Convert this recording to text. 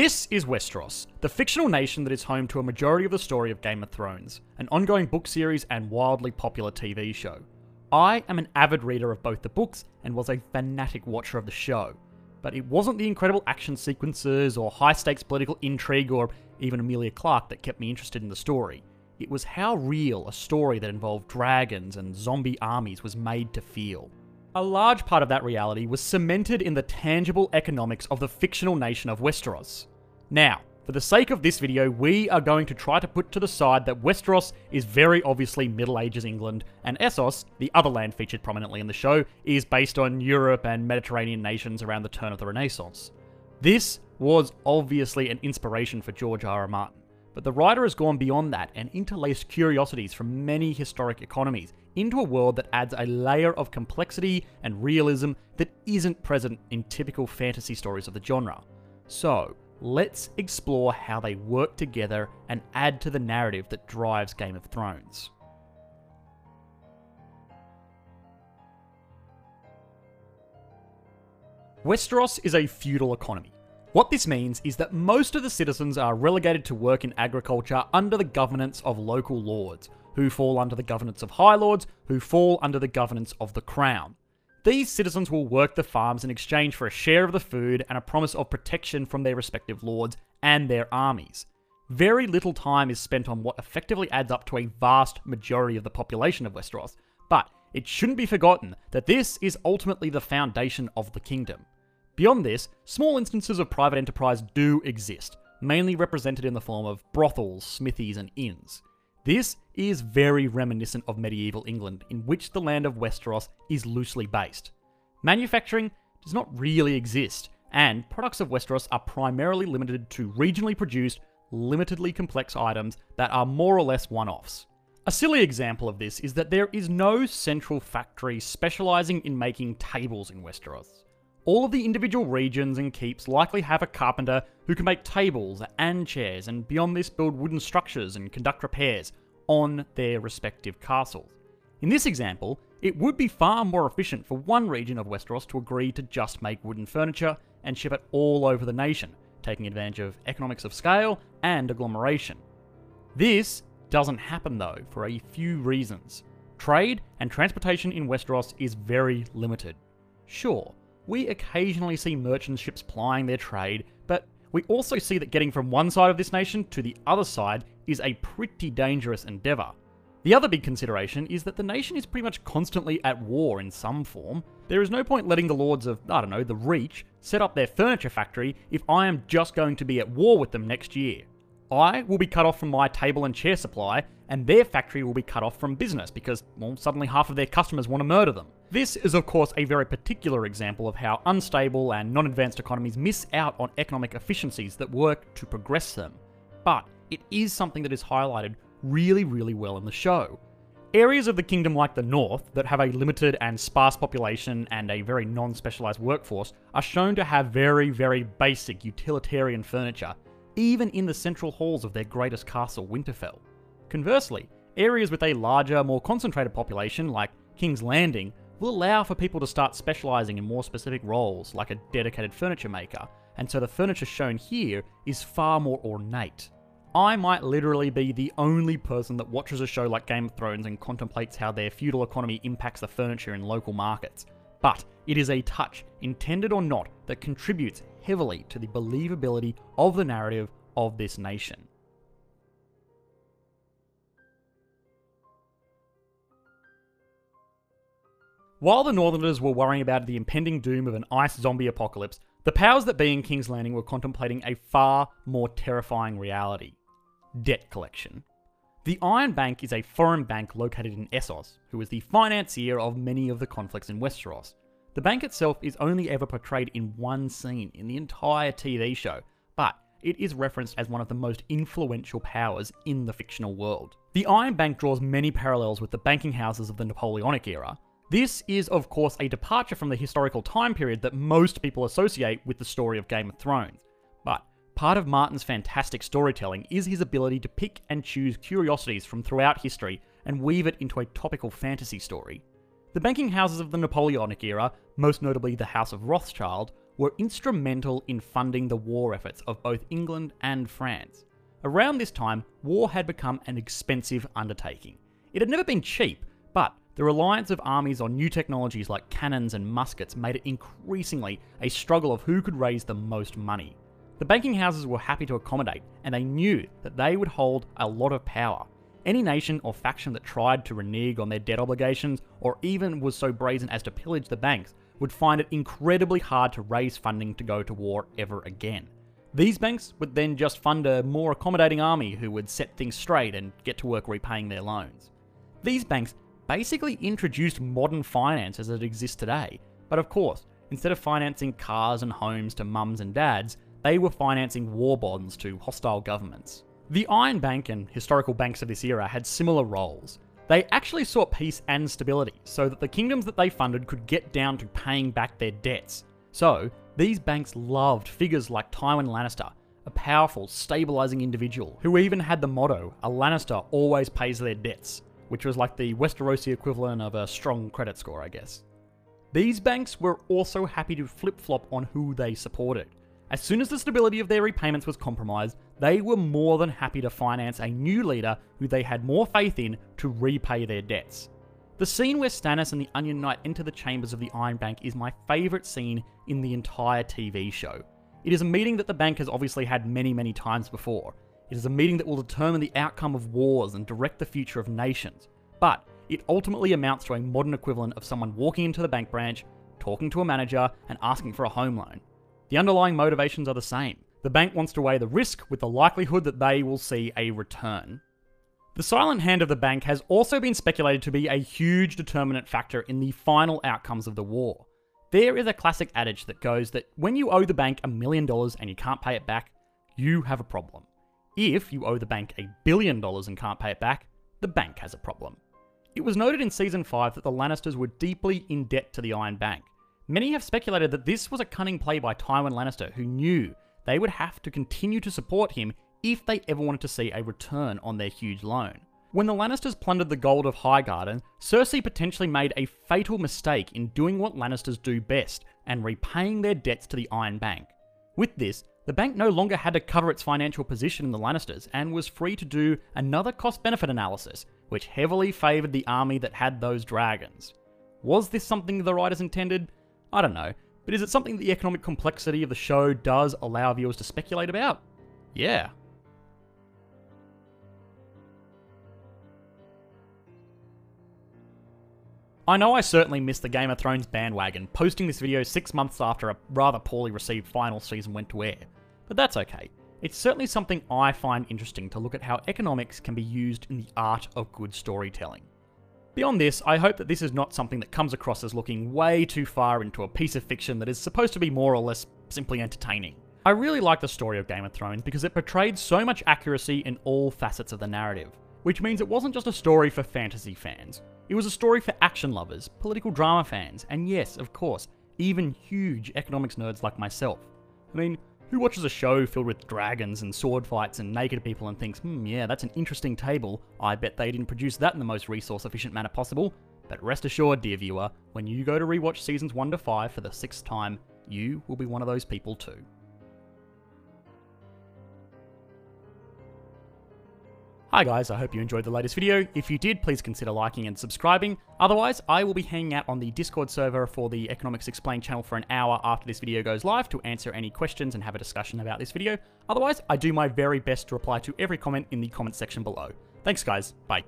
This is Westeros, the fictional nation that is home to a majority of the story of Game of Thrones, an ongoing book series and wildly popular TV show. I am an avid reader of both the books and was a fanatic watcher of the show. But it wasn't the incredible action sequences or high stakes political intrigue or even Emilia Clarke that kept me interested in the story. It was how real a story that involved dragons and zombie armies was made to feel. A large part of that reality was cemented in the tangible economics of the fictional nation of Westeros. Now, for the sake of this video, we are going to try to put to the side that Westeros is very obviously Middle Ages England, and Essos, the other land featured prominently in the show, is based on Europe and Mediterranean nations around the turn of the Renaissance. This was obviously an inspiration for George R. R. Martin, but the writer has gone beyond that and interlaced curiosities from many historic economies into a world that adds a layer of complexity and realism that isn't present in typical fantasy stories of the genre. So, let's explore how they work together and add to the narrative that drives Game of Thrones. Westeros is a feudal economy. What this means is that most of the citizens are relegated to work in agriculture under the governance of local lords, who fall under the governance of High Lords, who fall under the governance of the Crown. These citizens will work the farms in exchange for a share of the food and a promise of protection from their respective lords and their armies. Very little time is spent on what effectively adds up to a vast majority of the population of Westeros, but it shouldn't be forgotten that this is ultimately the foundation of the kingdom. Beyond this, small instances of private enterprise do exist, mainly represented in the form of brothels, smithies, and inns. This is very reminiscent of medieval England, in which the land of Westeros is loosely based. Manufacturing does not really exist, and products of Westeros are primarily limited to regionally produced, limitedly complex items that are more or less one offs. A silly example of this is that there is no central factory specializing in making tables in Westeros. All of the individual regions and keeps likely have a carpenter who can make tables and chairs, and beyond this, build wooden structures and conduct repairs on their respective castles. In this example, it would be far more efficient for one region of Westeros to agree to just make wooden furniture and ship it all over the nation, taking advantage of economics of scale and agglomeration. This doesn't happen though for a few reasons. Trade and transportation in Westeros is very limited. Sure, we occasionally see merchant ships plying their trade, but we also see that getting from one side of this nation to the other side is a pretty dangerous endeavour. The other big consideration is that the nation is pretty much constantly at war in some form. There is no point letting the lords of, I don't know, the Reach set up their furniture factory if I am just going to be at war with them next year. I will be cut off from my table and chair supply, and their factory will be cut off from business because, well, suddenly half of their customers want to murder them. This is, of course, a very particular example of how unstable and non advanced economies miss out on economic efficiencies that work to progress them. But it is something that is highlighted really, really well in the show. Areas of the kingdom like the north, that have a limited and sparse population and a very non specialized workforce, are shown to have very, very basic utilitarian furniture even in the central halls of their greatest castle, Winterfell. Conversely, areas with a larger, more concentrated population, like King's Landing, will allow for people to start specialising in more specific roles, like a dedicated furniture maker, and so the furniture shown here is far more ornate. I might literally be the only person that watches a show like Game of Thrones and contemplates how their feudal economy impacts the furniture in local markets. But it is a touch, intended or not, that contributes heavily to the believability of the narrative of this nation. While the Northerners were worrying about the impending doom of an ice zombie apocalypse, the powers that be in King's Landing were contemplating a far more terrifying reality debt collection. The Iron Bank is a foreign bank located in Essos, who is the financier of many of the conflicts in Westeros. The bank itself is only ever portrayed in one scene in the entire TV show, but it is referenced as one of the most influential powers in the fictional world. The Iron Bank draws many parallels with the banking houses of the Napoleonic era. This is, of course, a departure from the historical time period that most people associate with the story of Game of Thrones. But part of Martin's fantastic storytelling is his ability to pick and choose curiosities from throughout history and weave it into a topical fantasy story. The banking houses of the Napoleonic era, most notably the House of Rothschild, were instrumental in funding the war efforts of both England and France. Around this time, war had become an expensive undertaking. It had never been cheap, but the reliance of armies on new technologies like cannons and muskets made it increasingly a struggle of who could raise the most money. The banking houses were happy to accommodate, and they knew that they would hold a lot of power. Any nation or faction that tried to renege on their debt obligations, or even was so brazen as to pillage the banks, would find it incredibly hard to raise funding to go to war ever again. These banks would then just fund a more accommodating army who would set things straight and get to work repaying their loans. These banks basically introduced modern finance as it exists today, but of course, instead of financing cars and homes to mums and dads, they were financing war bonds to hostile governments. The Iron Bank and historical banks of this era had similar roles. They actually sought peace and stability so that the kingdoms that they funded could get down to paying back their debts. So, these banks loved figures like Tywin Lannister, a powerful, stabilizing individual who even had the motto, a Lannister always pays their debts, which was like the Westerosi equivalent of a strong credit score, I guess. These banks were also happy to flip flop on who they supported. As soon as the stability of their repayments was compromised, they were more than happy to finance a new leader who they had more faith in to repay their debts. The scene where Stannis and the Onion Knight enter the chambers of the Iron Bank is my favourite scene in the entire TV show. It is a meeting that the bank has obviously had many, many times before. It is a meeting that will determine the outcome of wars and direct the future of nations. But it ultimately amounts to a modern equivalent of someone walking into the bank branch, talking to a manager, and asking for a home loan. The underlying motivations are the same. The bank wants to weigh the risk with the likelihood that they will see a return. The silent hand of the bank has also been speculated to be a huge determinant factor in the final outcomes of the war. There is a classic adage that goes that when you owe the bank a million dollars and you can't pay it back, you have a problem. If you owe the bank a billion dollars and can't pay it back, the bank has a problem. It was noted in season 5 that the Lannisters were deeply in debt to the Iron Bank, Many have speculated that this was a cunning play by Tywin Lannister, who knew they would have to continue to support him if they ever wanted to see a return on their huge loan. When the Lannisters plundered the gold of Highgarden, Cersei potentially made a fatal mistake in doing what Lannisters do best and repaying their debts to the Iron Bank. With this, the bank no longer had to cover its financial position in the Lannisters and was free to do another cost benefit analysis, which heavily favoured the army that had those dragons. Was this something the writers intended? I don't know, but is it something the economic complexity of the show does allow viewers to speculate about? Yeah. I know I certainly missed the Game of Thrones bandwagon, posting this video six months after a rather poorly received final season went to air, but that's okay. It's certainly something I find interesting to look at how economics can be used in the art of good storytelling. Beyond this, I hope that this is not something that comes across as looking way too far into a piece of fiction that is supposed to be more or less simply entertaining. I really like the story of Game of Thrones because it portrayed so much accuracy in all facets of the narrative, which means it wasn't just a story for fantasy fans. It was a story for action lovers, political drama fans, and yes, of course, even huge economics nerds like myself. I mean, who watches a show filled with dragons and sword fights and naked people and thinks, hmm, yeah, that's an interesting table. I bet they didn't produce that in the most resource efficient manner possible. But rest assured, dear viewer, when you go to rewatch seasons 1 to 5 for the sixth time, you will be one of those people too. Hi guys, I hope you enjoyed the latest video. If you did, please consider liking and subscribing. Otherwise, I will be hanging out on the Discord server for the Economics Explained channel for an hour after this video goes live to answer any questions and have a discussion about this video. Otherwise, I do my very best to reply to every comment in the comment section below. Thanks guys, bye.